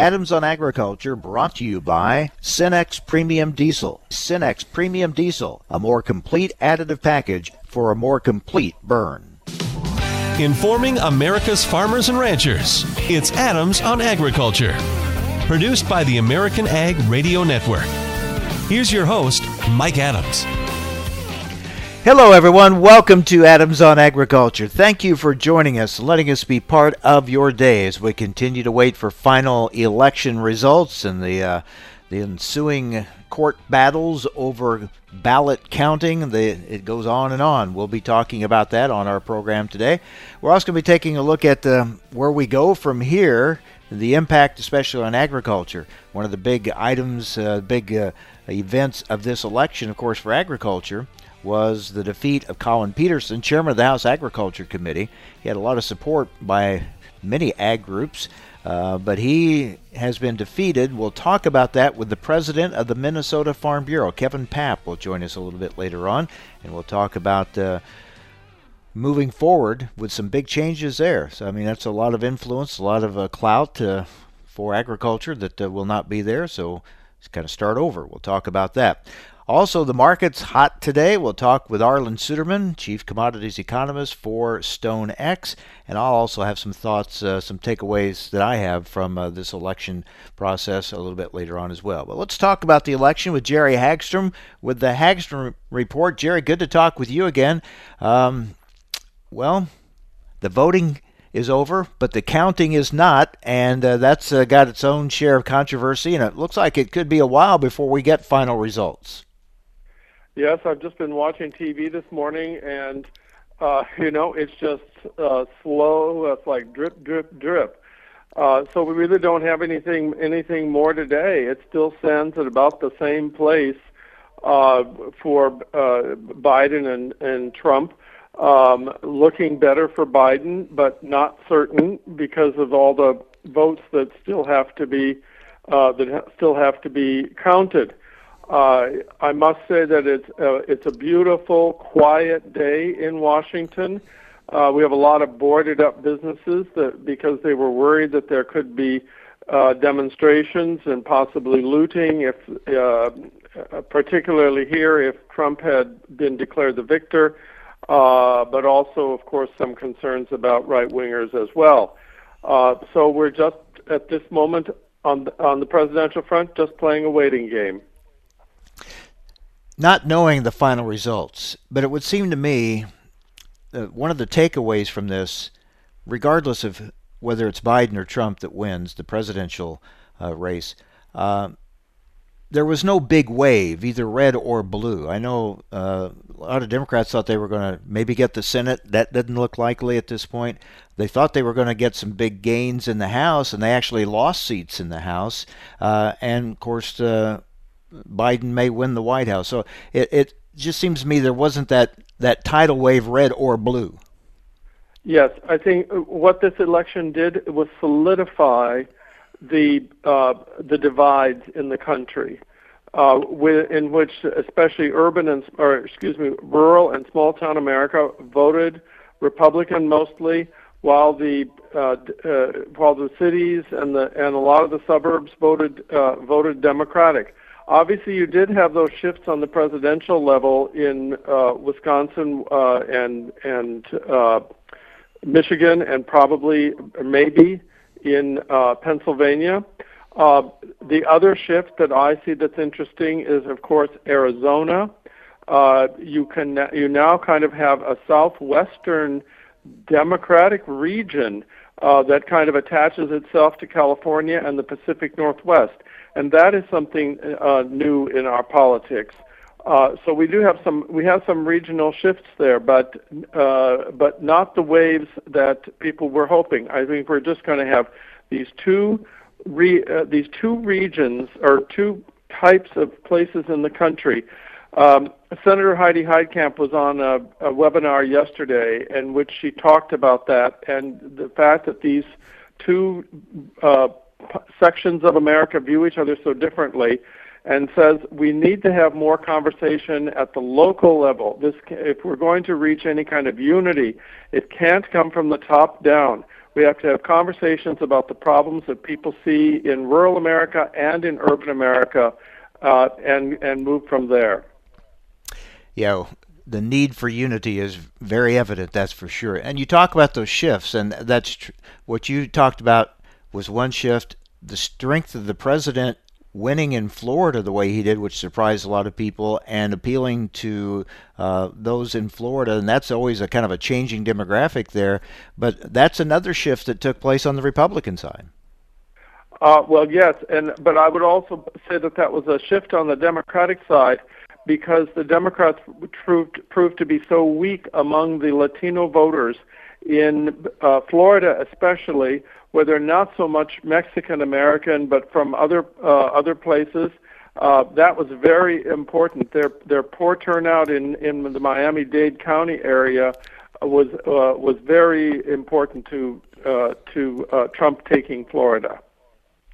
Adams on Agriculture brought to you by Cenex Premium Diesel. Cenex Premium Diesel, a more complete additive package for a more complete burn. Informing America's farmers and ranchers. It's Adams on Agriculture. Produced by the American Ag Radio Network. Here's your host, Mike Adams. Hello, everyone. Welcome to Adams on Agriculture. Thank you for joining us, letting us be part of your day as we continue to wait for final election results and the uh, the ensuing court battles over ballot counting. The, it goes on and on. We'll be talking about that on our program today. We're also going to be taking a look at uh, where we go from here, the impact, especially on agriculture. One of the big items, uh, big uh, events of this election, of course, for agriculture was the defeat of Collin Peterson, chairman of the House Agriculture Committee. He had a lot of support by many ag groups, uh, but he has been defeated. We'll talk about that with the president of the Minnesota Farm Bureau, Kevin Paap, will join us a little bit later on, and we'll talk about. Uh, moving forward with some big changes there. So, I mean, that's a lot of influence, a lot of uh, clout uh, for agriculture that uh, will not be there. So, it's kind of start over. We'll talk about that. Also, the market's hot today. We'll talk with Arlan Suderman, Chief Commodities Economist for StoneX, and I'll also have some thoughts, uh, some takeaways that I have from uh, this election process a little bit later on as well. But let's talk about the election with Jerry Hagstrom with the Hagstrom Report. Jerry, good to talk with you again. Um, well, the voting is over, but the counting is not, and uh, that's uh, got its own share of controversy, and it looks like it could be a while before we get final results. Yes, I've just been watching TV this morning, and uh, you know, it's just uh, slow. It's like drip, drip, drip. Uh, so we really don't have anything anything more today. It still stands at about the same place uh, for uh, Biden and, and Trump. Um, looking better for Biden, but not certain because of all the votes that still have to be uh, that ha- still have to be counted. Uh, I must say that it's uh, it's a beautiful, quiet day in Washington. Uh, we have a lot of boarded up businesses that because they were worried that there could be uh, demonstrations and possibly looting if uh, particularly here if Trump had been declared the victor, uh, but also of course some concerns about right wingers as well. Uh, so we're just at this moment on the, on the presidential front just playing a waiting game not knowing the final results, but it would seem to me that one of the takeaways from this, regardless of whether it's Biden or Trump that wins the presidential uh, race, uh, there was no big wave, either red or blue. I know uh, a lot of Democrats thought they were going to maybe get the Senate. That didn't look likely at this point. They thought they were going to get some big gains in the House, and they actually lost seats in the House. Uh, and of course, uh, Biden may win the White House. So it, it just seems to me there wasn't that, that tidal wave, red or blue. Yes, I think what this election did was solidify the uh, the divides in the country, uh, with, in which especially urban and or excuse me, rural and small town America voted Republican mostly, while the uh, uh, while the cities and the and a lot of the suburbs voted uh, voted Democratic. Obviously, you did have those shifts on the presidential level in uh, Wisconsin uh, and and uh, Michigan, and probably maybe in uh, Pennsylvania. Uh, the other shift that I see that's interesting is, of course, Arizona. Uh, you can you now kind of have a southwestern Democratic region uh, that kind of attaches itself to California and the Pacific Northwest and that is something uh, new in our politics. Uh, so we do have some we have some regional shifts there, but uh, but not the waves that people were hoping. I think we're just going to have these two re, uh, these two regions or two types of places in the country. Um, Senator Heidi Heitkamp was on a, a webinar yesterday in which she talked about that and the fact that these two uh, sections of America view each other so differently and says we need to have more conversation at the local level. This, if we're going to reach any kind of unity, it can't come from the top down. We have to have conversations about the problems that people see in rural America and in urban America, uh, and and move from there. Yeah, the need for unity is very evident. That's for sure. And you talk about those shifts, and that's tr- what you talked about was one shift. The strength of the president winning in Florida the way he did, which surprised a lot of people, and appealing to uh, those in Florida, and that's always a kind of a changing demographic there. But that's another shift that took place on the Republican side. Uh, well, yes, and but I would also say that that was a shift on the Democratic side because the Democrats proved proved to be so weak among the Latino voters in uh, Florida, especially where they're not so much Mexican American, but from other uh, other places. Uh, that was very important. Their their poor turnout in in the Miami-Dade County area was uh, was very important to uh, to uh, Trump taking Florida.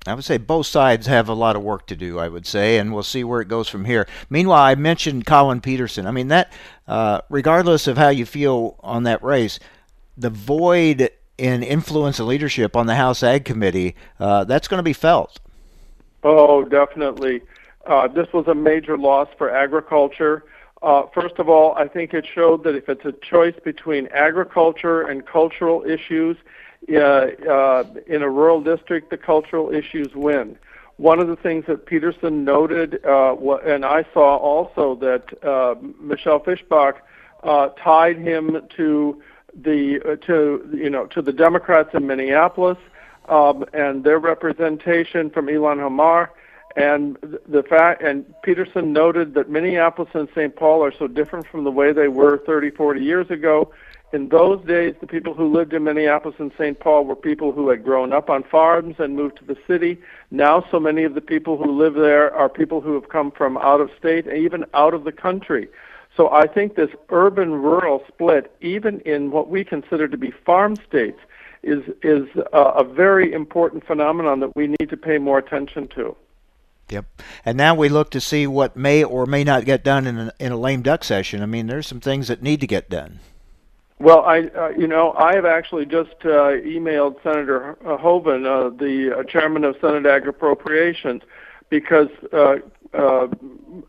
I would say both sides have a lot of work to do, I would say, and we'll see where it goes from here. Meanwhile, I mentioned Collin Peterson. I mean, that, uh, regardless of how you feel on that race, the void in influence and leadership on the House Ag Committee, uh, that's going to be felt. Oh, definitely. Uh, this was a major loss for agriculture. Uh, first of all, I think it showed that if it's a choice between agriculture and cultural issues, uh, uh, in a rural district, the cultural issues win. One of the things that Peterson noted, uh, and I saw also that Michelle Fischbach uh, tied him to the uh, to you know to the Democrats in Minneapolis um, and their representation from Ilhan Omar, and the fact and Peterson noted that Minneapolis and St. Paul are so different from the way they were 30, 40 years ago. In those days, the people who lived in Minneapolis and St. Paul were people who had grown up on farms and moved to the city. Now, so many of the people who live there are people who have come from out of state and even out of the country. So I think this urban rural split, even in what we consider to be farm states, is is a, a very important phenomenon that we need to pay more attention to. Yep. And now we look to see what may or may not get done in a, in a lame duck session. I mean, there's some things that need to get done. Well, I, uh, you know, I have actually just uh, emailed Senator Hoeven, uh, the uh, chairman of Senate Ag Appropriations, because uh,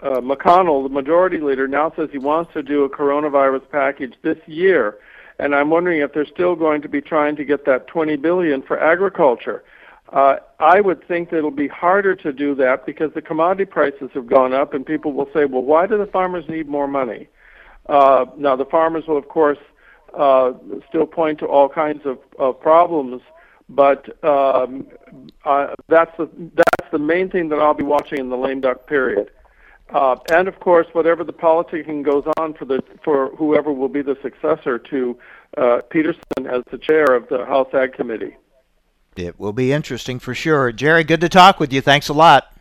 uh, McConnell, the majority leader, now says he wants to do a coronavirus package this year, and I'm wondering if they're still going to be trying to get that 20 billion for agriculture. Uh, I would think that it'll be harder to do that because the commodity prices have gone up, and people will say, "Well, why do the farmers need more money?" Uh, now, the farmers will, of course, uh, still point to all kinds of, of problems, but um, uh, that's the that's the main thing that I'll be watching in the lame duck period. Uh, and of course, whatever the politicking goes on for the for whoever will be the successor to uh, Peterson as the chair of the House Ag Committee. It will be interesting for sure. Jerry, good to talk with you. Thanks a lot.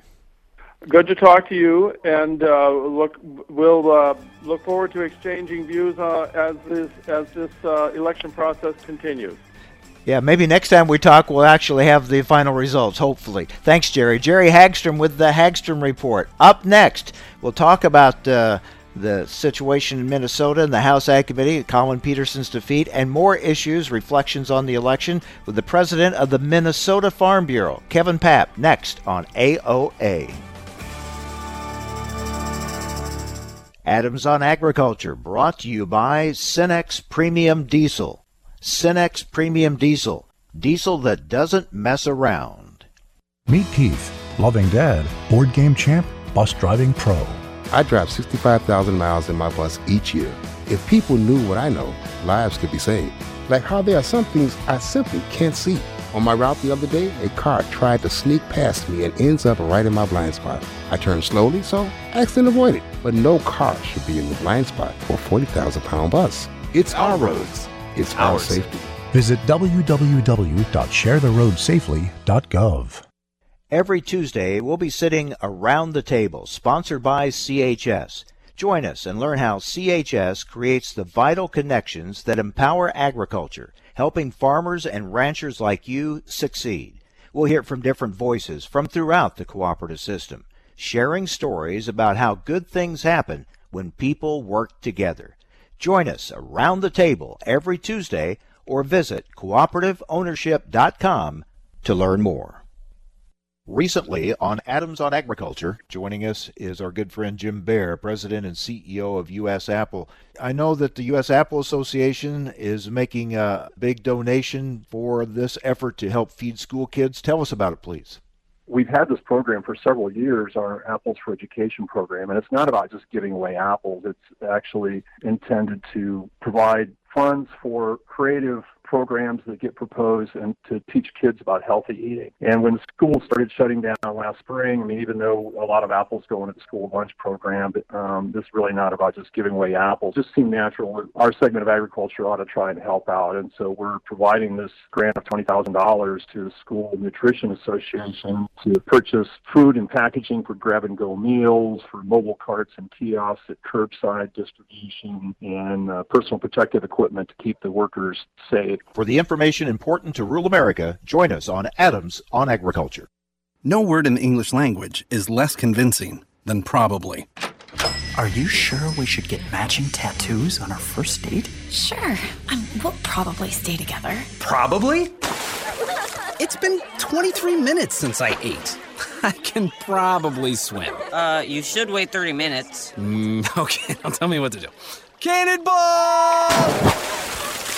Good to talk to you, and uh, look, we'll uh, look forward to exchanging views uh, as this as this uh, election process continues. Yeah, maybe next time we talk, we'll actually have the final results, hopefully. Thanks, Jerry. Jerry Hagstrom with the Hagstrom Report. Up next, we'll talk about uh, the situation in Minnesota and the House Ag Committee, Collin Peterson's defeat, and more issues, reflections on the election with the president of the Minnesota Farm Bureau, Kevin Paap, next on AOA. Adams on Agriculture, brought to you by Cenex Premium Diesel. Cenex Premium Diesel. Diesel that doesn't mess around. Meet Keith, loving dad, board game champ, bus driving pro. I drive 65,000 miles in my bus each year. If people knew what I know, lives could be saved. Like how there are some things I simply can't see. On my route the other day, a car tried to sneak past me and ends up right in my blind spot. I turned slowly, so accident avoided. But no car should be in the blind spot for a 40,000 pound bus. It's our roads. It's our safety. Visit www.sharetheroadsafely.gov. Every Tuesday, we'll be sitting around the table, sponsored by CHS. Join us and learn how CHS creates the vital connections that empower agriculture, helping farmers and ranchers like you succeed. We'll hear from different voices from throughout the cooperative system, sharing stories about how good things happen when people work together. Join us around the table every Tuesday, or visit cooperativeownership.com to learn more. Recently on Adams on Agriculture, joining us is our good friend Jim Bair, President and CEO of U.S. Apple. I know that the U.S. Apple Association is making a big donation for this effort to help feed school kids. Tell us about it, please. We've had this program for several years, our Apples for Education program, and it's not about just giving away apples. It's actually intended to provide funds for creative programs that get proposed and to teach kids about healthy eating. And when schools started shutting down last spring, I mean, even though a lot of apples go into the school lunch program, but, um, this is really not about just giving away apples. It just seemed natural. Our segment of agriculture ought to try and help out. And so we're providing this grant of $20,000 to the School Nutrition Association to purchase food and packaging for grab and go meals, for mobile carts and kiosks at curbside distribution, and uh, personal protective equipment to keep the workers safe for the information important to rural America, join us on Adams on Agriculture. No word in the English language is less convincing than probably. Are you sure we should get matching tattoos on our first date? Sure. Um, we'll probably stay together. Probably? It's been 23 minutes since I ate. I can probably swim. Uh, you should wait 30 minutes. Mm, okay, now tell me what to do. Cannonball!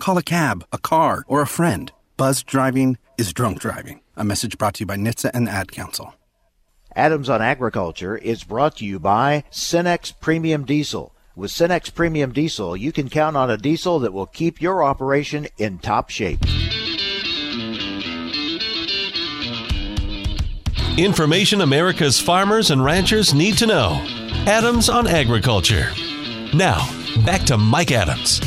Call a cab, a car, or a friend. Buzz driving is drunk driving. A message brought to you by NHTSA and the Ad Council. Adams on Agriculture is brought to you by Cenex Premium Diesel. With Cenex Premium Diesel, you can count on a diesel that will keep your operation in top shape. Information America's farmers and ranchers need to know. Adams on Agriculture. Now, back to Mike Adams.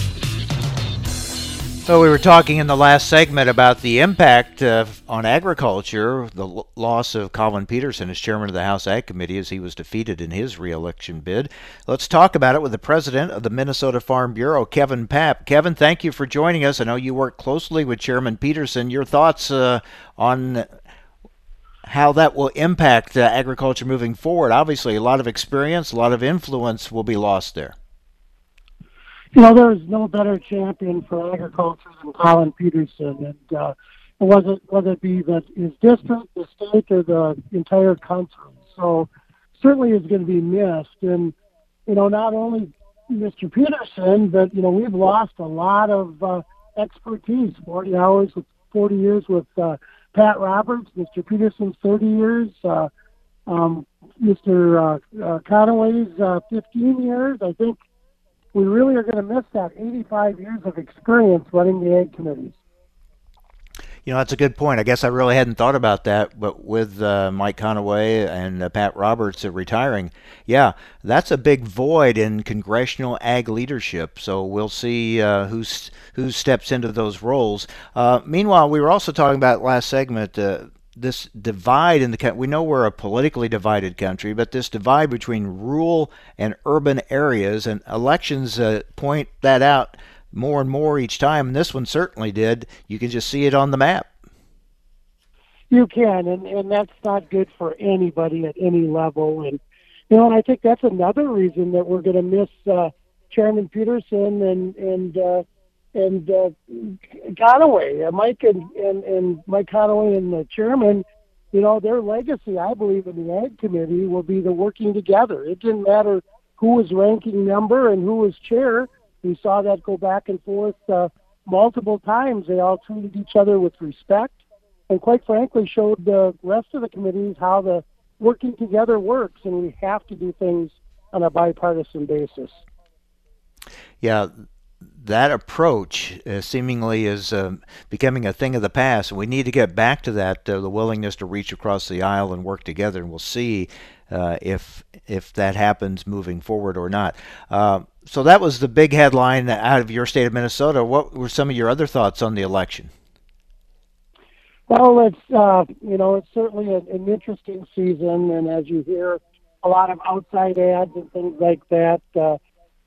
So we were talking in the last segment about the impact uh, on agriculture, the loss of Collin Peterson as chairman of the House Ag Committee as he was defeated in his reelection bid. Let's talk about it with the president of the Minnesota Farm Bureau, Kevin Paap. Kevin, thank you for joining us. I know you work closely with Chairman Peterson. Your thoughts uh, on how that will impact uh, agriculture moving forward? Obviously, a lot of experience, a lot of influence will be lost there you know, there is no better champion for agriculture than Collin Peterson, and uh, whether whether it be the his district, the state, or the entire country. So certainly is going to be missed, and you know, not only Mr. Peterson, but you know, we've lost a lot of uh, expertise. Forty hours with forty years with uh, Pat Roberts, Mr. Peterson's thirty years. Uh, um, Mr. Uh, uh, Conaway's uh, 15 years. I think we really are going to miss that 85 years of experience running the ag committees. You know, that's a good point. I guess I really hadn't thought about that, but with uh, Mike Conaway and uh, Pat Roberts retiring, yeah, that's a big void in congressional ag leadership. So we'll see uh, who steps into those roles. Uh, meanwhile, we were also talking about last segment uh, this divide in the country. We know we're a politically divided country, but this divide between rural and urban areas, and elections uh, point that out more and more each time. And this one certainly did. You can just see it on the map. You can, and and that's not good for anybody at any level. And you know, and I think that's another reason that we're going to miss uh, Chairman Peterson and and uh, and uh, Conaway, uh, Mike and, and, and Mike Conaway and the chairman, you know, their legacy, I believe, in the Ag Committee will be the working together. It didn't matter who was ranking member and who was chair. We saw that go back and forth uh, multiple times. They all treated each other with respect and, quite frankly, showed the rest of the committees how the working together works, and we have to do things on a bipartisan basis. Yeah, that approach uh, seemingly is um, becoming a thing of the past. We need to get back to that, uh, the willingness to reach across the aisle and work together, and we'll see uh, if if that happens moving forward or not. Uh, so that was the big headline out of your state of Minnesota. What were some of your other thoughts on the election? Well, it's uh, you know it's certainly an interesting season, and as you hear a lot of outside ads and things like that.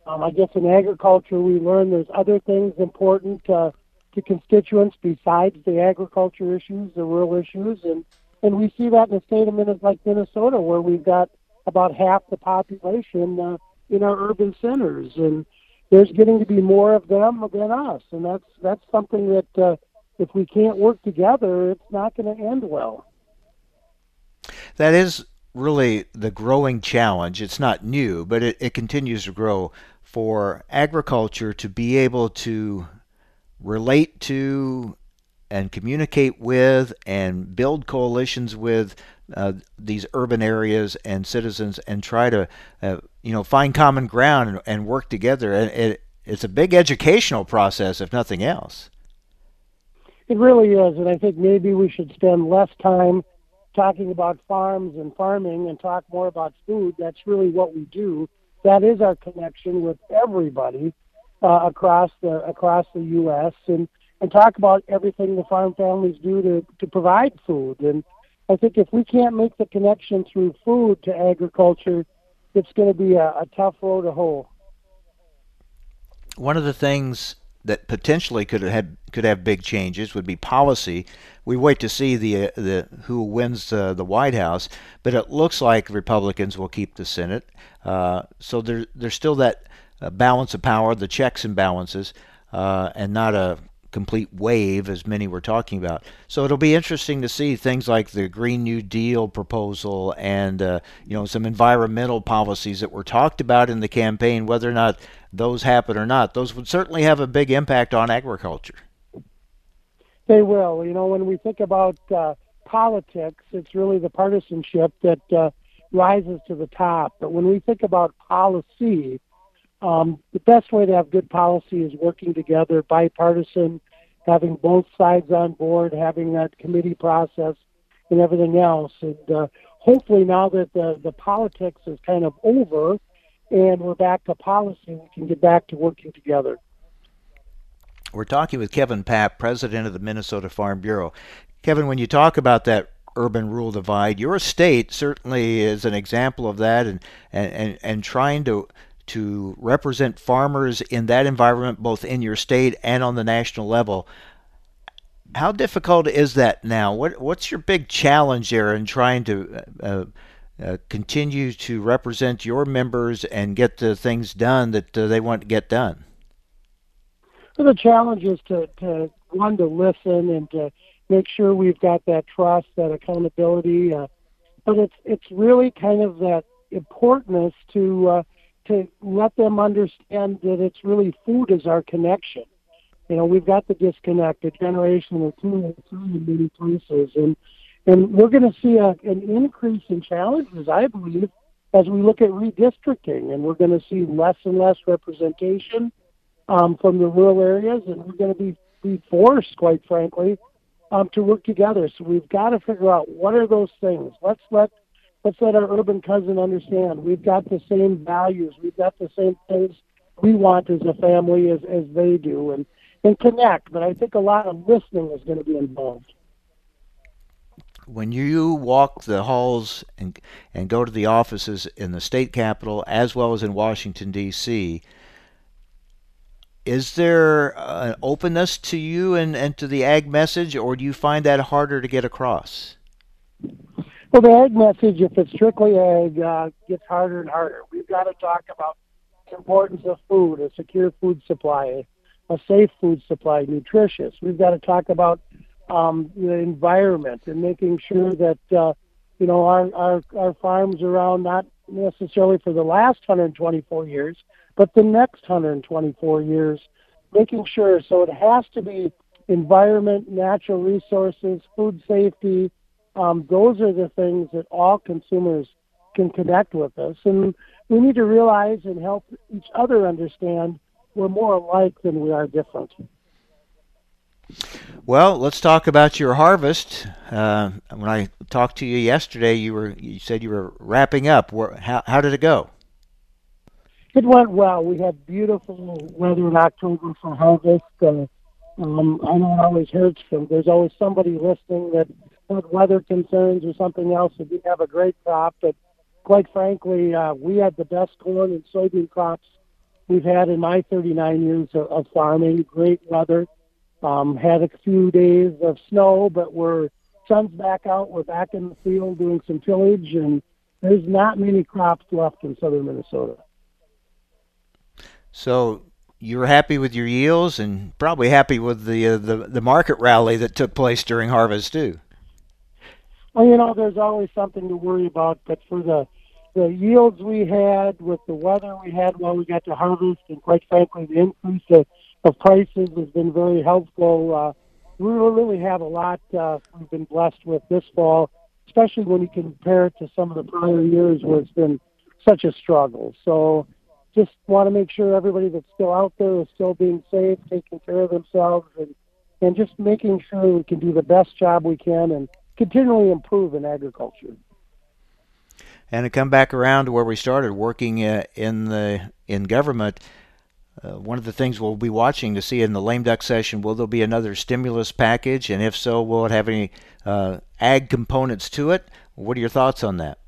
Um, I guess in agriculture, we learn there's other things important uh, to constituents besides the agriculture issues, the rural issues, and and we see that in a state of Minnesota, like Minnesota, where we've got about half the population uh, in our urban centers, and there's getting to be more of them than us, and that's that's something that uh, if we can't work together, it's not going to end well. That is really the growing challenge. It's not new, but it, it continues to grow for agriculture to be able to relate to and communicate with and build coalitions with uh, these urban areas and citizens and try to uh, you know find common ground and, and work together. And it, it's a big educational process if nothing else. It really is and i think maybe we should spend less time talking about farms and farming and talk more about food. That's really what we do that is our connection with everybody uh, across the across the U.S. and and talk about everything the farm families do to to provide food. And I think if we can't make the connection through food to agriculture, it's going to be a, a tough road to hoe. One of the things that potentially could have could have big changes would be policy. We wait to see the uh, the who wins uh, the White House, but it looks like Republicans will keep the Senate. Uh, so there there's still that uh, balance of power, the checks and balances, uh, and not a complete wave as many were talking about. So it'll be interesting to see things like the Green New Deal proposal and uh, you know some environmental policies that were talked about in the campaign, whether or not those happen or not. Those would certainly have a big impact on agriculture. They will. You know, when we think about uh, politics, it's really the partisanship that uh, rises to the top. But when we think about policy, um, the best way to have good policy is working together, bipartisan, having both sides on board, having that committee process, and everything else. And uh, hopefully, now that the the politics is kind of over, and we're back to policy, we can get back to working together. We're talking with Kevin Paap, president of the Minnesota Farm Bureau. Kevin, when you talk about that urban rural divide, your state certainly is an example of that, and and and, and trying to to represent farmers in that environment, both in your state and on the national level. How difficult is that now? What what's your big challenge there in trying to uh, uh, continue to represent your members and get the things done that uh, they want to get done? Well, the challenge is to, to one to listen and to make sure we've got that trust, that accountability. Uh, but it's it's really kind of that importance to uh, to let them understand that it's really food is our connection. You know, we've got the disconnect, the generational two in many places, and and we're going to see a, an increase in challenges, I believe, as we look at redistricting, and we're going to see less and less representation um, from the rural areas, and we're going to be be forced, quite frankly, um, to work together. So we've got to figure out what are those things. Let's let let's let our urban cousin understand we've got the same values, we've got the same things we want as a family as, as they do, and and connect. But I think a lot of listening is going to be involved. When you walk the halls and and go to the offices in the state capitol as well as in Washington D.C., is there an openness to you and, and to the ag message, or do you find that harder to get across? Well, the ag message, if it's strictly ag, uh, gets harder and harder. We've got to talk about the importance of food, a secure food supply, a safe food supply, nutritious. We've got to talk about um, the environment and making sure that uh, you know our, our our farms around not necessarily for the last 124 years, but the next 124 years, making sure. So it has to be environment, natural resources, food safety, um, those are the things that all consumers can connect with us. And we need to realize and help each other understand we're more alike than we are different. Well, let's talk about your harvest. Uh, when I talked to you yesterday, you were you said you were wrapping up. How how did it go? It went well. We had beautiful weather in October for harvest. Uh, um, I know it always hurts from. There's always somebody listening that had weather concerns or something else. We did have a great crop, but quite frankly, uh, we had the best corn and soybean crops we've had in my 39 years of, of farming. Great weather. Um, had a few days of snow, but we're sun's back out. We're back in the field doing some tillage, and there's not many crops left in southern Minnesota. So you're happy with your yields, and probably happy with the uh, the the market rally that took place during harvest too. Well, you know, there's always something to worry about, but for the the yields we had, with the weather we had while we got to harvest, and quite frankly, the increase of of prices has been very helpful. Uh, we really have a lot uh, we've been blessed with this fall, especially when you compare it to some of the prior years where it's been such a struggle. So just want to make sure everybody that's still out there is still being safe, taking care of themselves, and, and just making sure we can do the best job we can and continually improve in agriculture. And to come back around to where we started, working uh, in the in government, uh, one of the things we'll be watching to see in the lame duck session will there be another stimulus package, and if so, will it have any uh, ag components to it? What are your thoughts on that?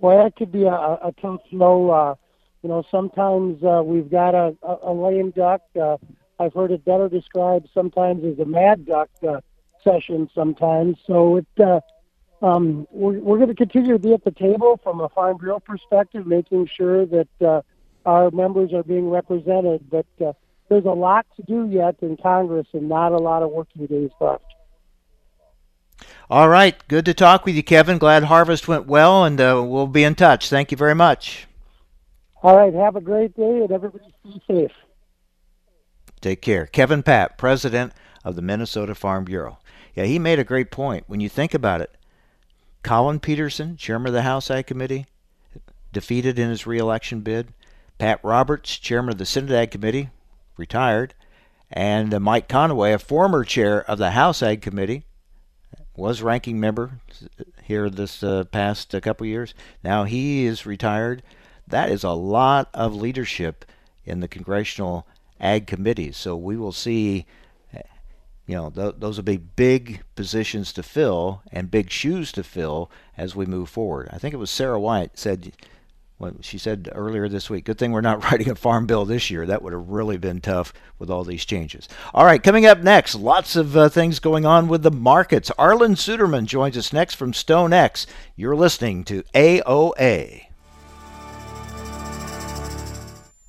Well, that could be a, a tough no. Uh, you know, sometimes uh, we've got a, a, a lame duck. Uh, I've heard it better described sometimes as a mad duck uh, session. Sometimes, so it. Uh, um, we're, we're going to continue to be at the table from a Farm Bureau perspective, making sure that uh, our members are being represented. But uh, there's a lot to do yet in Congress and not a lot of working days left. All right. Good to talk with you, Kevin. Glad harvest went well, and uh, we'll be in touch. Thank you very much. All right. Have a great day, and everybody stay safe. Take care. Kevin Paap, president of the Minnesota Farm Bureau. Yeah, he made a great point. When you think about it, Collin Peterson, chairman of the House Ag Committee, defeated in his reelection bid. Pat Roberts, chairman of the Senate Ag Committee, retired, and uh, Mike Conaway, a former chair of the House Ag Committee, was ranking member here this uh, past uh, couple years. Now he is retired. That is a lot of leadership in the congressional ag committees. So we will see. You know, th- those will be big positions to fill and big shoes to fill as we move forward. I think it was Sarah White said what she said earlier this week. Good thing we're not writing a farm bill this year. That would have really been tough with all these changes. All right, coming up next, lots of uh, things going on with the markets. Arlan Suderman joins us next from StoneX. You're listening to AOA.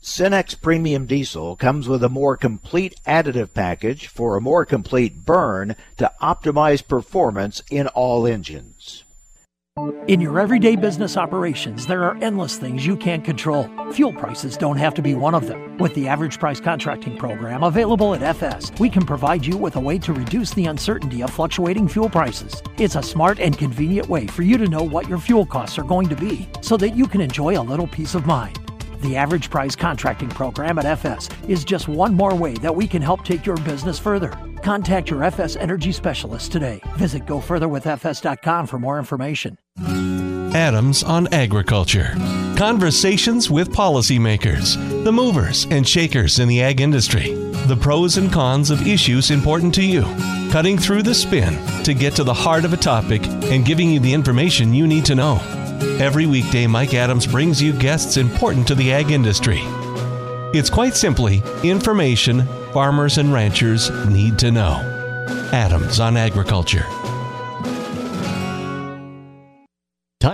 Cenex Premium Diesel comes with a more complete additive package for a more complete burn to optimize performance in all engines. In your everyday business operations, there are endless things you can't control. Fuel prices don't have to be one of them. With the average price contracting program available at FS, we can provide you with a way to reduce the uncertainty of fluctuating fuel prices. It's a smart and convenient way for you to know what your fuel costs are going to be so that you can enjoy a little peace of mind. The average price contracting program at FS is just one more way that we can help take your business further. Contact your FS Energy specialist today. Visit gofurtherwithfs.com for more information. Adams on Agriculture. Conversations with policymakers, the movers and shakers in the ag industry, the pros and cons of issues important to you, cutting through the spin to get to the heart of a topic and giving you the information you need to know. Every weekday, Mike Adams brings you guests important to the ag industry. It's quite simply information farmers and ranchers need to know. Adams on Agriculture.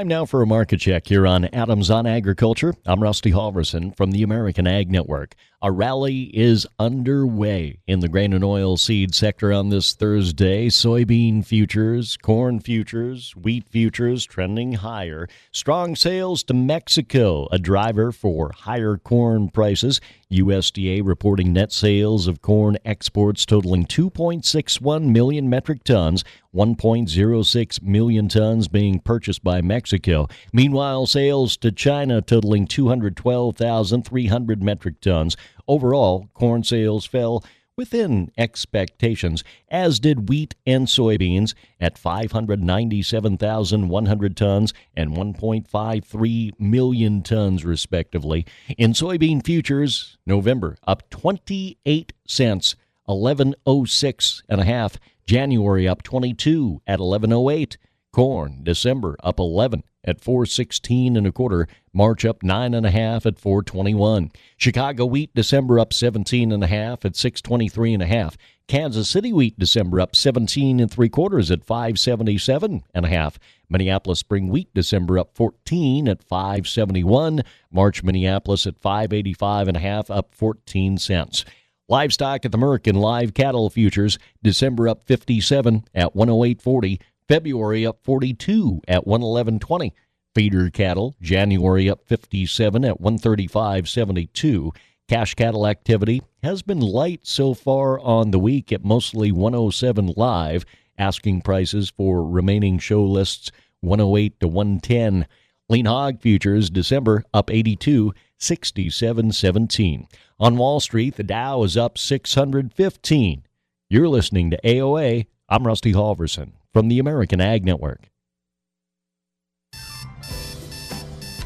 Time now for a market check here on Adams on Agriculture. I'm Rusty Halverson from the American Ag Network. A rally is underway in the grain and oil seed sector on this Thursday. Soybean futures, corn futures, wheat futures trending higher. Strong sales to Mexico, a driver for higher corn prices. USDA reporting net sales of corn exports totaling 2.61 million metric tons, 1.06 million tons being purchased by Mexico. Meanwhile, sales to China totaling 212,300 metric tons. Overall, corn sales fell within expectations, as did wheat and soybeans at 597,100 tons and 1.53 million tons, respectively. In soybean futures, November up 28 cents, 1106 and a half. January up 22 at 1108. Corn, December up 11 at 416 and a quarter. March up nine and a half at 421. Chicago wheat December up 17 and a half at 623 and a half. Kansas City wheat December up 17 and three quarters at 577 and a half. Minneapolis spring wheat December up 14 at 571. March Minneapolis at 585 and a half up 14 cents. Livestock at the Merc live cattle futures December up 57 at 108.40. February up 42 at 111.20. Feeder cattle, January up 57 at 135.72. Cash cattle activity has been light so far on the week at mostly 107 live. Asking prices for remaining show lists 108 to 110. Lean hog futures December up 82, 67.17. On Wall Street, the Dow is up 615. You're listening to AOA. I'm Rusty Halverson from the American Ag Network.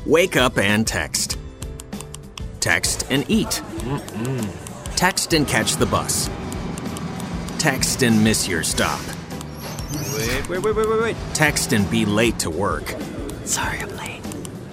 Wake up and text. Text and eat. Mm-mm. Text and catch the bus. Text and miss your stop. Wait, wait, wait, wait, wait, wait. Text and be late to work. Sorry, I'm late.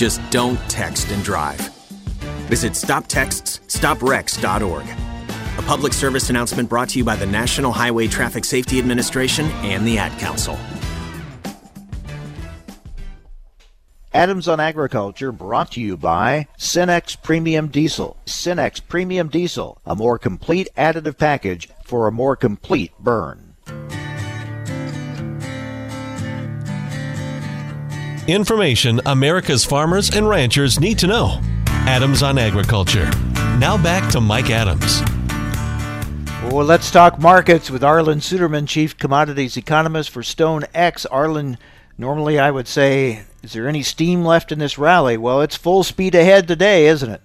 Just don't text and drive. Visit StopTextsStopWrecks.org. A public service announcement brought to you by the National Highway Traffic Safety Administration and the Ad Council. Adams on Agriculture brought to you by Cenex Premium Diesel. Cenex Premium Diesel, a more complete additive package for a more complete burn. Information America's farmers and ranchers need to know. Adams on Agriculture. Now back to Mike Adams. Well, let's talk markets with Arlan Suderman, Chief Commodities Economist for Stone X. Arlan, normally I would say, is there any steam left in this rally? Well, it's full speed ahead today, isn't it?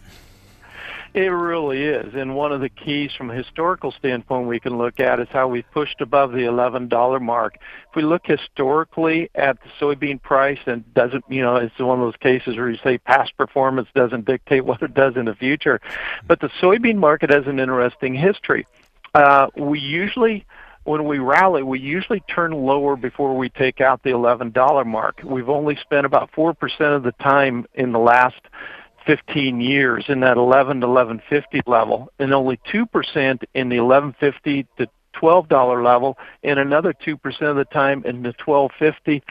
It really is. And one of the keys from a historical standpoint we can look at is how we've pushed above the $11 mark. If we look historically at the soybean price and doesn't, you know, it's one of those cases where you say past performance doesn't dictate what it does in the future. But the soybean market has an interesting history. Uh, we usually when we rally, we usually turn lower before we take out the $11 mark. We've only spent about 4% of the time in the last 15 years in that 11 to 1150 level, and only 2% in the 1150 to $12 level, and another 2% of the time in the 1250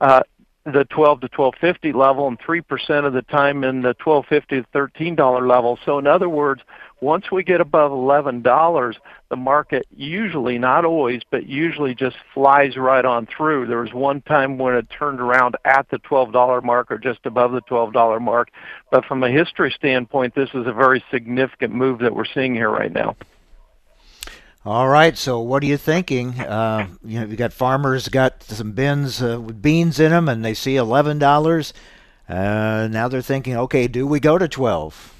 uh, the 12 to 1250 level and 3% of the time in the 1250 to $13 level. So in other words, once we get above $11, the market usually, not always, but usually just flies right on through. There was one time when it turned around at the $12 mark or just above the $12 mark. But from a history standpoint, this is a very significant move that we're seeing here right now. All right, so what are you thinking? Uh, you know, you got farmers got some bins uh, with beans in them, and they see eleven dollars. Uh, now they're thinking, okay, do we go to twelve?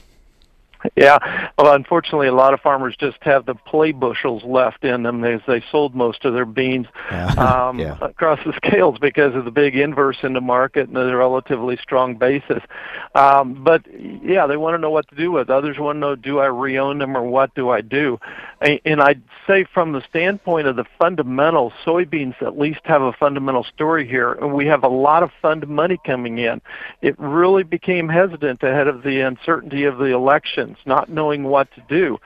Yeah, well, unfortunately, a lot of farmers just have the play bushels left in them as they sold most of their beans yeah. Um, yeah. across the scales because of the big inverse in the market and the relatively strong basis. Um, but yeah, they want to know what to do with. Others want to know, do I reown them or what do I do? And I'd say from the standpoint of the fundamentals, soybeans at least have a fundamental story here, and we have a lot of fund money coming in. It really became hesitant ahead of the uncertainty of the election not knowing what to do.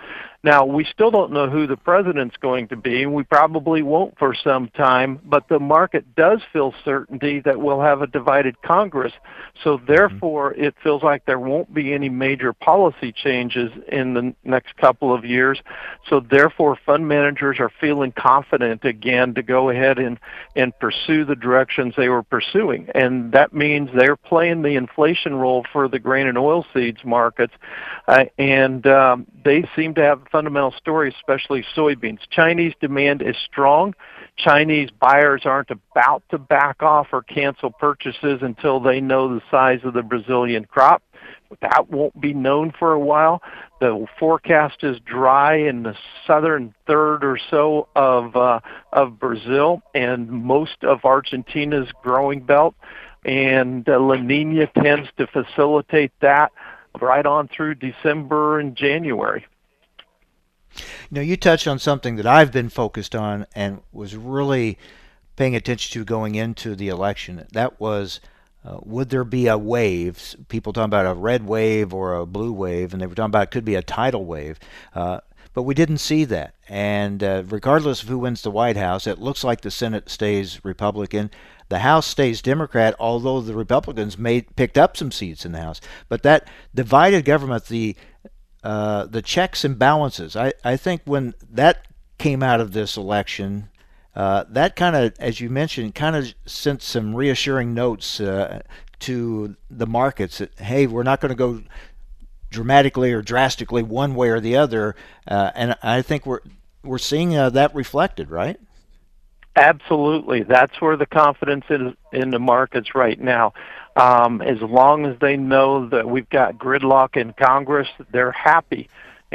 Now, we still don't know who the president's going to be, and we probably won't for some time, but the market does feel certainty that we'll have a divided Congress. So, therefore, it feels like there won't be any major policy changes in the next couple of years. So, therefore, fund managers are feeling confident again to go ahead and, and pursue the directions they were pursuing. And that means they're playing the inflation role for the grain and oilseeds markets, uh, and um, they seem to have fundamental story, especially soybeans. Chinese demand is strong. Chinese buyers aren't about to back off or cancel purchases until they know the size of the Brazilian crop. That won't be known for a while. The forecast is dry in the southern third or so of uh, of Brazil and most of Argentina's growing belt, and uh, La Nina tends to facilitate that right on through December and January. You know, you touched on something that I've been focused on and was really paying attention to going into the election. That was uh, would there be a wave? People talking about a red wave or a blue wave, and they were talking about it could be a tidal wave. Uh, but we didn't see that. And uh, regardless of who wins the White House, it looks like the Senate stays Republican. The House stays Democrat, although the Republicans made picked up some seats in the House. But that divided government, the uh, the checks and balances. I, I think when that came out of this election, uh, that kind of, as you mentioned, kind of sent some reassuring notes uh, to the markets that hey, we're not going to go dramatically or drastically one way or the other. Uh, and I think we're we're seeing uh, that reflected, right? Absolutely, that's where the confidence is in the markets right now. Um, as long as they know that we've got gridlock in Congress, they're happy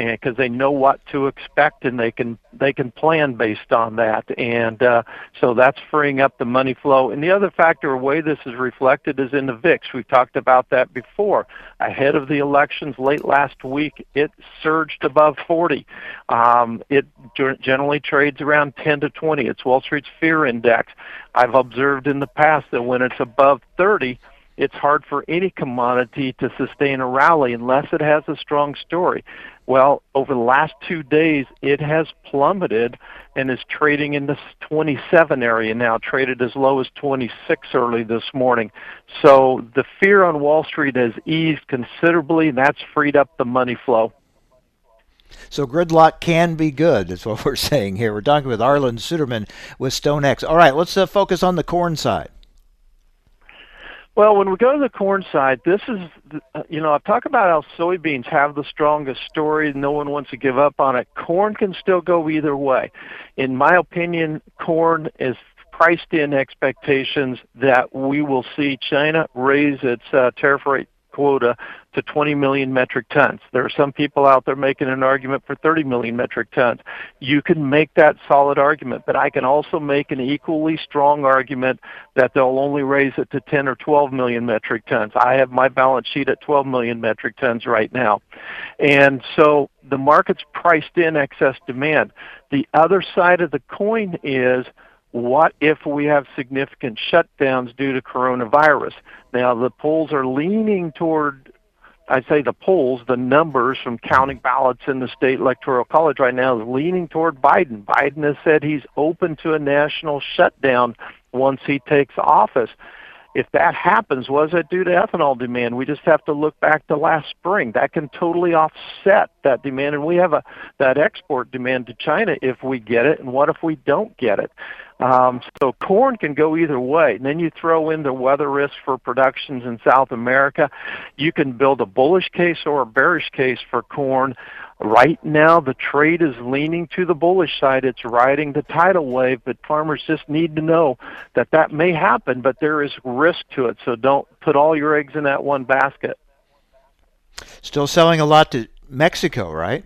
because they know what to expect and they can they can plan based on that. And uh, so that's freeing up the money flow. And the other factor way this is reflected is in the VIX we've talked about that before. Ahead of the elections late last week it surged above 40 um, it generally trades around 10 to 20 it's Wall Street's fear index. I've observed in the past that when it's above 30 it's hard for any commodity to sustain a rally unless it has a strong story. Well, over the last two days, it has plummeted and is trading in the 27 area now, traded as low as 26 early this morning. So the fear on Wall Street has eased considerably, and that's freed up the money flow. So gridlock can be good, is what we're saying here. We're talking with Arlan Suderman with StoneX. All right, let's uh, focus on the corn side. Well, when we go to the corn side, this is, you know, I talk about how soybeans have the strongest story. No one wants to give up on it. Corn can still go either way. In my opinion, corn is priced in expectations that we will see China raise its uh, tariff rate quota to 20 million metric tons. There are some people out there making an argument for 30 million metric tons. You can make that solid argument, but I can also make an equally strong argument that they'll only raise it to 10 or 12 million metric tons. I have my balance sheet at 12 million metric tons right now. And so the market's priced in excess demand. The other side of the coin is what if we have significant shutdowns due to coronavirus? Now, the polls are leaning toward, I say the polls, the numbers from counting ballots in the state electoral college right now is leaning toward Biden. Biden has said he's open to a national shutdown once he takes office. If that happens, was it due to ethanol demand? We just have to look back to last spring. That can totally offset that demand, and we have a that export demand to China if we get it. And what if we don't get it? Um, so corn can go either way. And then you throw in the weather risk for productions in South America. You can build a bullish case or a bearish case for corn. Right now, the trade is leaning to the bullish side. It's riding the tidal wave, but farmers just need to know that that may happen, but there is risk to it. So don't put all your eggs in that one basket. Still selling a lot to Mexico, right?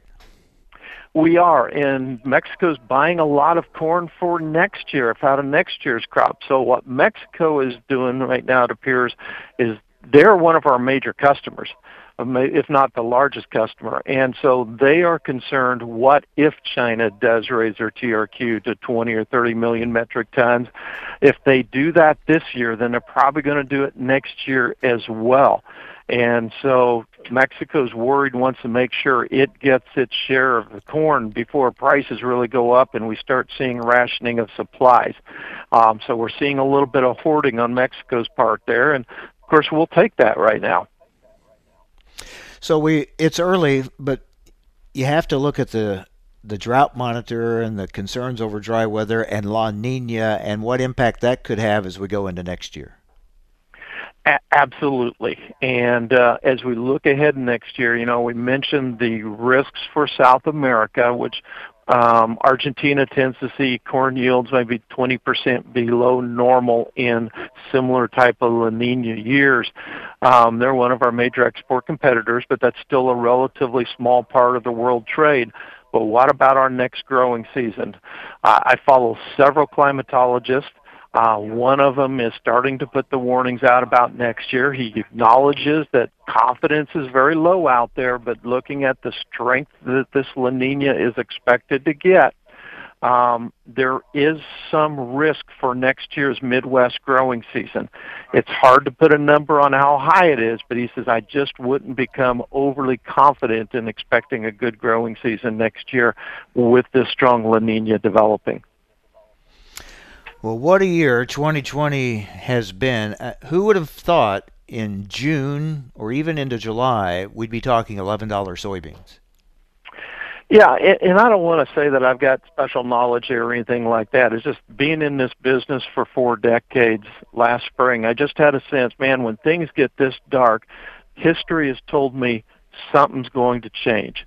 We are, and Mexico's buying a lot of corn for next year, if out of next year's crop. So what Mexico is doing right now, it appears, is they're one of our major customers uh, if not the largest customer. And so they are concerned what if China does raise their TRQ to 20 or 30 million metric tons. If they do that this year, then they're probably going to do it next year as well. And so Mexico's worried wants to make sure it gets its share of the corn before prices really go up and we start seeing rationing of supplies. Um, so we're seeing a little bit of hoarding on Mexico's part there. And of course, we'll take that right now. So we it's early, but you have to look at the the drought monitor and the concerns over dry weather and La Nina and what impact that could have as we go into next year. A- absolutely. And uh, as we look ahead next year, you know, we mentioned the risks for South America, which um, Argentina tends to see corn yields maybe 20% below normal in similar type of La Nina years. Um, they're one of our major export competitors, but that's still a relatively small part of the world trade. But what about our next growing season? Uh, I follow several climatologists uh, one of them is starting to put the warnings out about next year. He acknowledges that confidence is very low out there, but looking at the strength that this La Nina is expected to get, um, there is some risk for next year's Midwest growing season. It's hard to put a number on how high it is, but he says, I just wouldn't become overly confident in expecting a good growing season next year with this strong La Nina developing. Well, what a year 2020 has been. Uh, who would have thought in June or even into July we'd be talking $11 soybeans? Yeah, and I don't want to say that I've got special knowledge or anything like that. It's just being in this business for four decades last spring, I just had a sense, man, when things get this dark, history has told me something's going to change.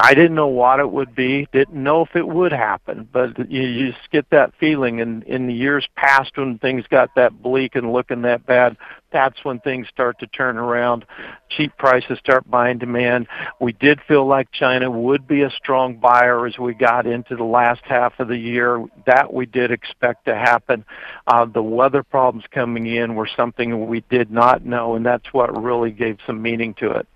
I didn't know what it would be, didn't know if it would happen, but you, you just get that feeling. And in the years past, when things got that bleak and looking that bad, that's when things start to turn around. Cheap prices start buying demand. We did feel like China would be a strong buyer as we got into the last half of the year. That we did expect to happen. Uh, the weather problems coming in were something we did not know, and that's what really gave some meaning to it.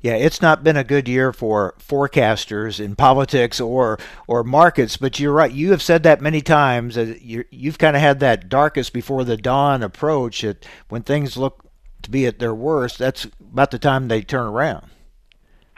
Yeah, it's not been a good year for forecasters in politics or or markets, but you're right. You have said that many times. You you've kind of had that darkest before the dawn approach. That when things look to be at their worst, that's about the time they turn around.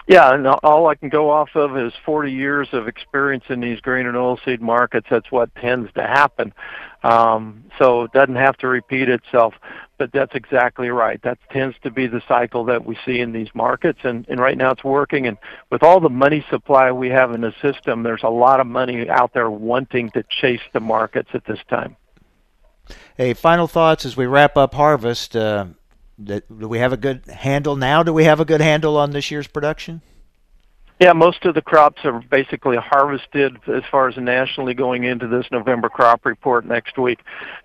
Yeah, and all I can go off of is 40 years of experience in these grain and oilseed markets. That's what tends to happen. Um, so it doesn't have to repeat itself, but that's exactly right. That tends to be the cycle that we see in these markets, and, and right now it's working. And with all the money supply we have in the system, there's a lot of money out there wanting to chase the markets at this time. Hey, final thoughts as we wrap up harvest. Uh, do we have a good handle now? Do we have a good handle on this year's production? Yeah, most of the crops are basically harvested as far as nationally going into this November crop report next week.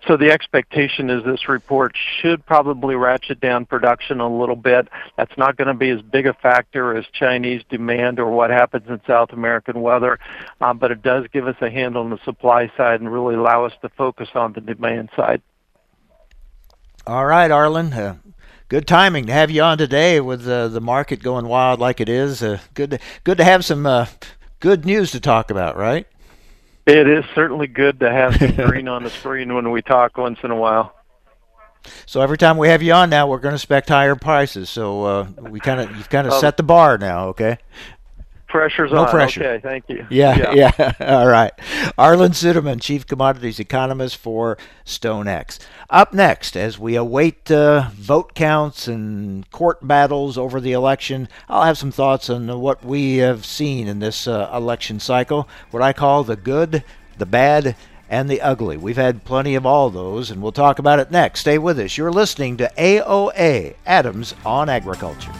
So the expectation is this report should probably ratchet down production a little bit. That's not going to be as big a factor as Chinese demand or what happens in South American weather, uh, but it does give us a handle on the supply side and really allow us to focus on the demand side. All right, Arlan. Uh, good timing to have you on today with uh, the market going wild like it is. Uh, good, to, good to have some uh, good news to talk about, right? It is certainly good to have some green on the screen when we talk once in a while. So every time we have you on now, we're going to expect higher prices. So uh, we kind of you've kind of um, set the bar now, okay? Pressure's no on. pressure. Okay, thank you. Yeah, yeah. yeah. All right. Arlan Suderman, Chief Commodities Economist for StoneX. Up next, as we await uh, vote counts and court battles over the election, I'll have some thoughts on what we have seen in this uh, election cycle, what I call the good, the bad, and the ugly. We've had plenty of all those, and we'll talk about it next. Stay with us. You're listening to AOA Adams on Agriculture.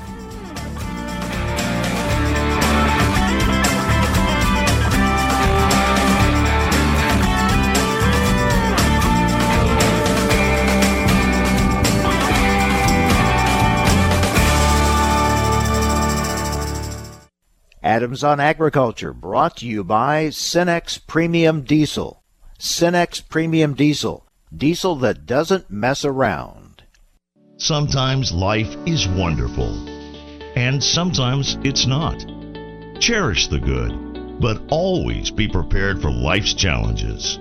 Adams on Agriculture, brought to you by Cenex Premium Diesel. Cenex Premium Diesel, diesel that doesn't mess around. Sometimes life is wonderful, and sometimes it's not. Cherish the good, but always be prepared for life's challenges.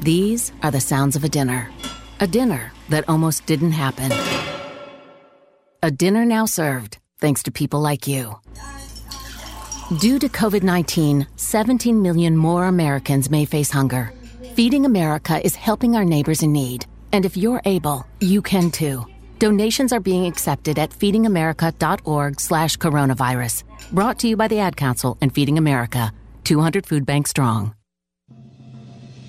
These are the sounds of a dinner. A dinner that almost didn't happen. A dinner now served, thanks to people like you. Due to COVID 19, 17 million more Americans may face hunger. Feeding America is helping our neighbors in need. And if you're able, you can too. Donations are being accepted at feedingamerica.org slash coronavirus. Brought to you by the Ad Council and Feeding America, 200 Food Bank Strong.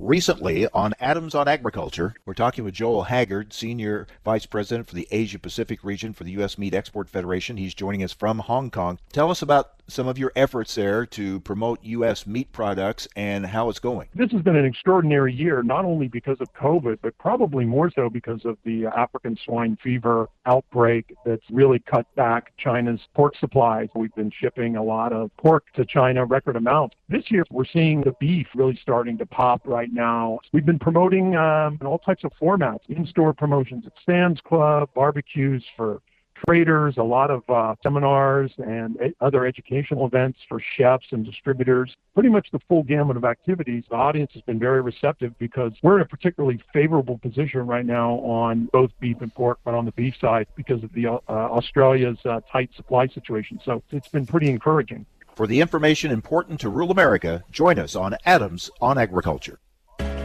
Recently on Adams on Agriculture, we're talking with Joel Haggard, Senior Vice President for the Asia Pacific region for the U.S. Meat Export Federation. He's joining us from Hong Kong. Tell us about some of your efforts there to promote U.S. meat products and how it's going. This has been an extraordinary year, not only because of COVID, but probably more so because of the African swine fever outbreak that's really cut back China's pork supplies. We've been shipping a lot of pork to China, record amounts. This year, we're seeing the beef really starting to pop right now. We've been promoting um, in all types of formats, in-store promotions at Sam's Club, barbecues for traders, a lot of uh, seminars and other educational events for chefs and distributors. Pretty much the full gamut of activities. The audience has been very receptive because we're in a particularly favorable position right now on both beef and pork, but on the beef side because of the uh, Australia's uh, tight supply situation. So it's been pretty encouraging. For the information important to rural America, join us on Adams on Agriculture.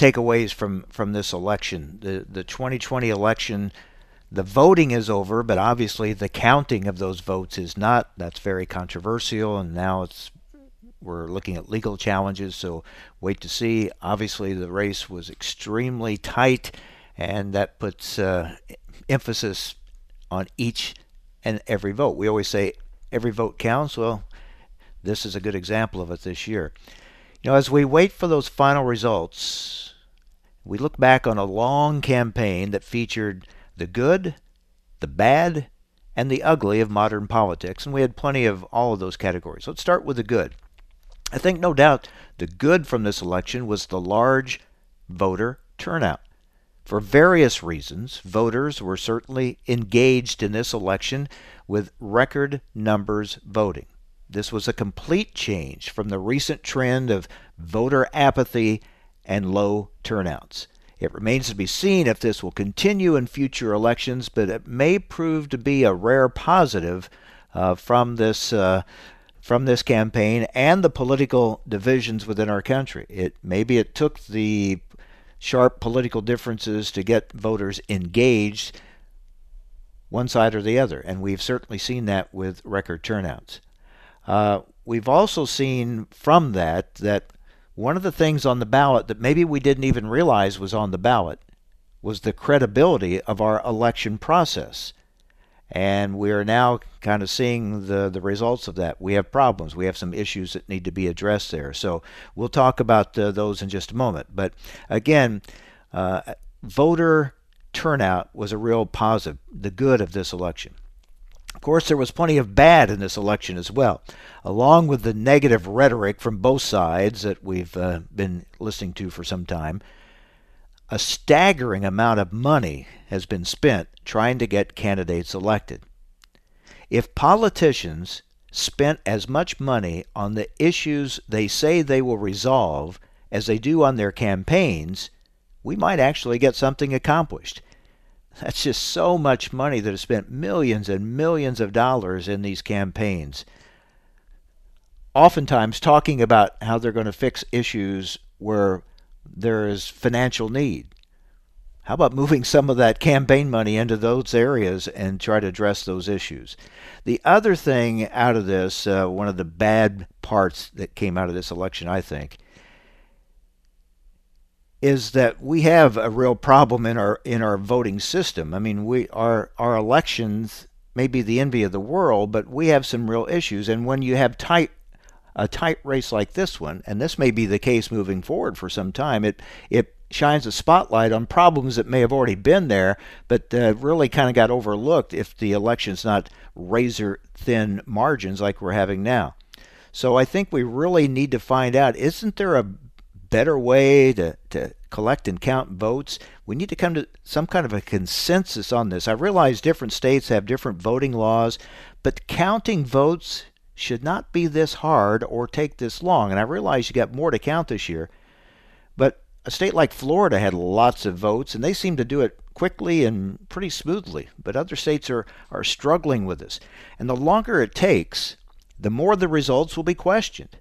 takeaways from, from this election. The, the 2020 election, the voting is over, but obviously the counting of those votes is not. That's very controversial, and now it's we're looking at legal challenges, so wait to see. Obviously, the race was extremely tight, and that puts uh, emphasis on each and every vote. We always say every vote counts. Well, this is a good example of it this year. You know, as we wait for those final results, we look back on a long campaign that featured the good, the bad, and the ugly of modern politics, and we had plenty of all of those categories. Let's start with the good. I think no doubt the good from this election was the large voter turnout. For various reasons, voters were certainly engaged in this election with record numbers voting. This was a complete change from the recent trend of voter apathy and low turnouts. It remains to be seen if this will continue in future elections, but it may prove to be a rare positive uh, from this uh, from this campaign and the political divisions within our country. It maybe it took the sharp political differences to get voters engaged one side or the other, and we've certainly seen that with record turnouts. Uh, we've also seen from that that one of the things on the ballot that maybe we didn't even realize was on the ballot was the credibility of our election process. And we are now kind of seeing the, the results of that. We have problems. We have some issues that need to be addressed there. So we'll talk about uh, those in just a moment. But again, uh, voter turnout was a real positive, the good of this election. Of course, there was plenty of bad in this election as well, along with the negative rhetoric from both sides that we've uh, been listening to for some time a staggering amount of money has been spent trying to get candidates elected. If politicians spent as much money on the issues they say they will resolve as they do on their campaigns, we might actually get something accomplished. That's just so much money that is spent millions and millions of dollars in these campaigns. Oftentimes, talking about how they're going to fix issues where there is financial need. How about moving some of that campaign money into those areas and try to address those issues? The other thing out of this, uh, one of the bad parts that came out of this election, I think, is that we have a real problem in our in our voting system. I mean, we our our elections may be the envy of the world, but we have some real issues. And when you have tight a tight race like this one, and this may be the case moving forward for some time, it it shines a spotlight on problems that may have already been there, but uh, really kind of got overlooked if the election's not razor thin margins like we're having now. So I think we really need to find out isn't there a better way to, to collect and count votes? We need to come to some kind of a consensus on this. I realize different states have different voting laws, but counting votes should not be this hard or take this long. And I realize you got more to count this year, but a state like Florida had lots of votes, and they seem to do it quickly and pretty smoothly. But other states are, are struggling with this. And the longer it takes, the more the results will be questioned.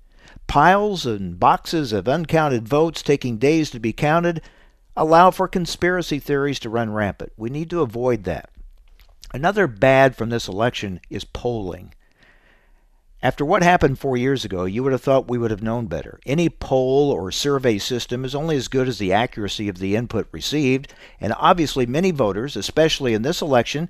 Piles and boxes of uncounted votes taking days to be counted allow for conspiracy theories to run rampant. We need to avoid that. Another bad from this election is polling. After what happened four years ago, you would have thought we would have known better. Any poll or survey system is only as good as the accuracy of the input received, and obviously many voters, especially in this election,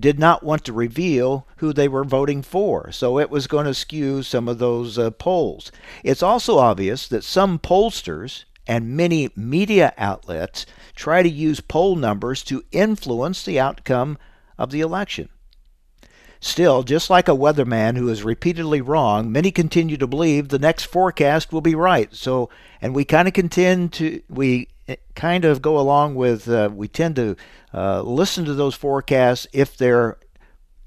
did not want to reveal who they were voting for, so it was going to skew some of those uh, polls. It's also obvious that some pollsters and many media outlets try to use poll numbers to influence the outcome of the election. Still, just like a weatherman who is repeatedly wrong, many continue to believe the next forecast will be right. So, and we kind of contend to we eh, kind of go along with uh, we tend to uh, listen to those forecasts if they're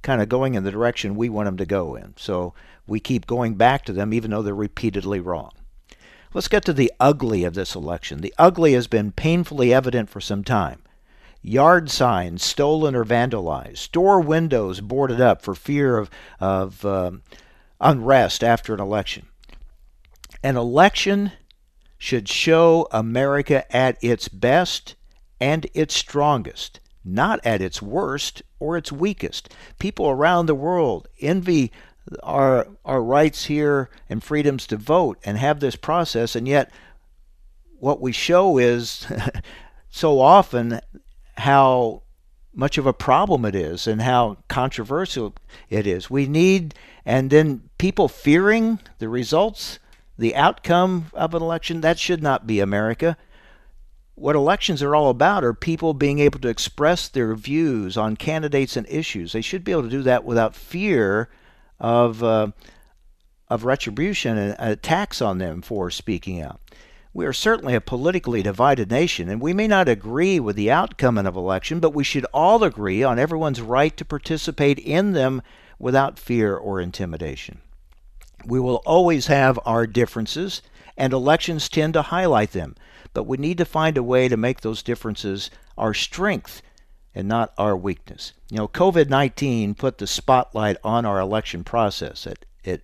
kind of going in the direction we want them to go in. So we keep going back to them even though they're repeatedly wrong. Let's get to the ugly of this election. The ugly has been painfully evident for some time. Yard signs stolen or vandalized, store windows boarded up for fear of, of um, unrest after an election. An election should show America at its best and its strongest not at its worst or its weakest. People around the world envy our our rights here and freedoms to vote and have this process and yet what we show is so often how much of a problem it is and how controversial it is. We need and then people fearing the results, the outcome of an election, that should not be America what elections are all about are people being able to express their views on candidates and issues. They should be able to do that without fear of uh, of retribution and attacks on them for speaking out. We are certainly a politically divided nation, and we may not agree with the outcome of an election, but we should all agree on everyone's right to participate in them without fear or intimidation. We will always have our differences, and elections tend to highlight them but we need to find a way to make those differences our strength and not our weakness. You know, COVID 19 put the spotlight on our election process. It, it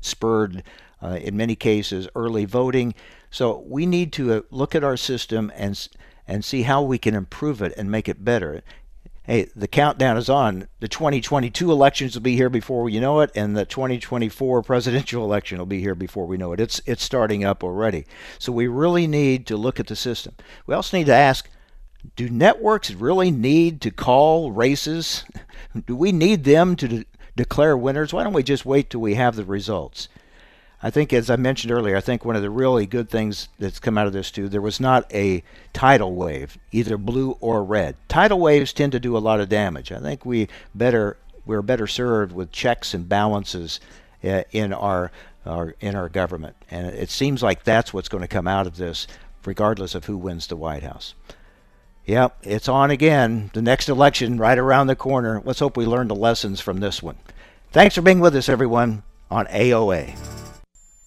spurred, uh, in many cases, early voting. So we need to uh, look at our system and, and see how we can improve it and make it better hey, the countdown is on. The 2022 elections will be here before you know it, and the 2024 presidential election will be here before we know it. It's it's starting up already. So we really need to look at the system. We also need to ask. Do networks really need to call races? Do we need them to de- declare winners? Why don't we just wait till we have the results? I think, as I mentioned earlier, I think one of the really good things that's come out of this too, there was not a tidal wave, either blue or red. Tidal waves tend to do a lot of damage. I think we better we're better served with checks and balances uh, in our, our in our government, and it seems like that's what's going to come out of this, regardless of who wins the White House. Yep, it's on again. The next election right around the corner. Let's hope we learn the lessons from this one. Thanks for being with us, everyone, on AOA.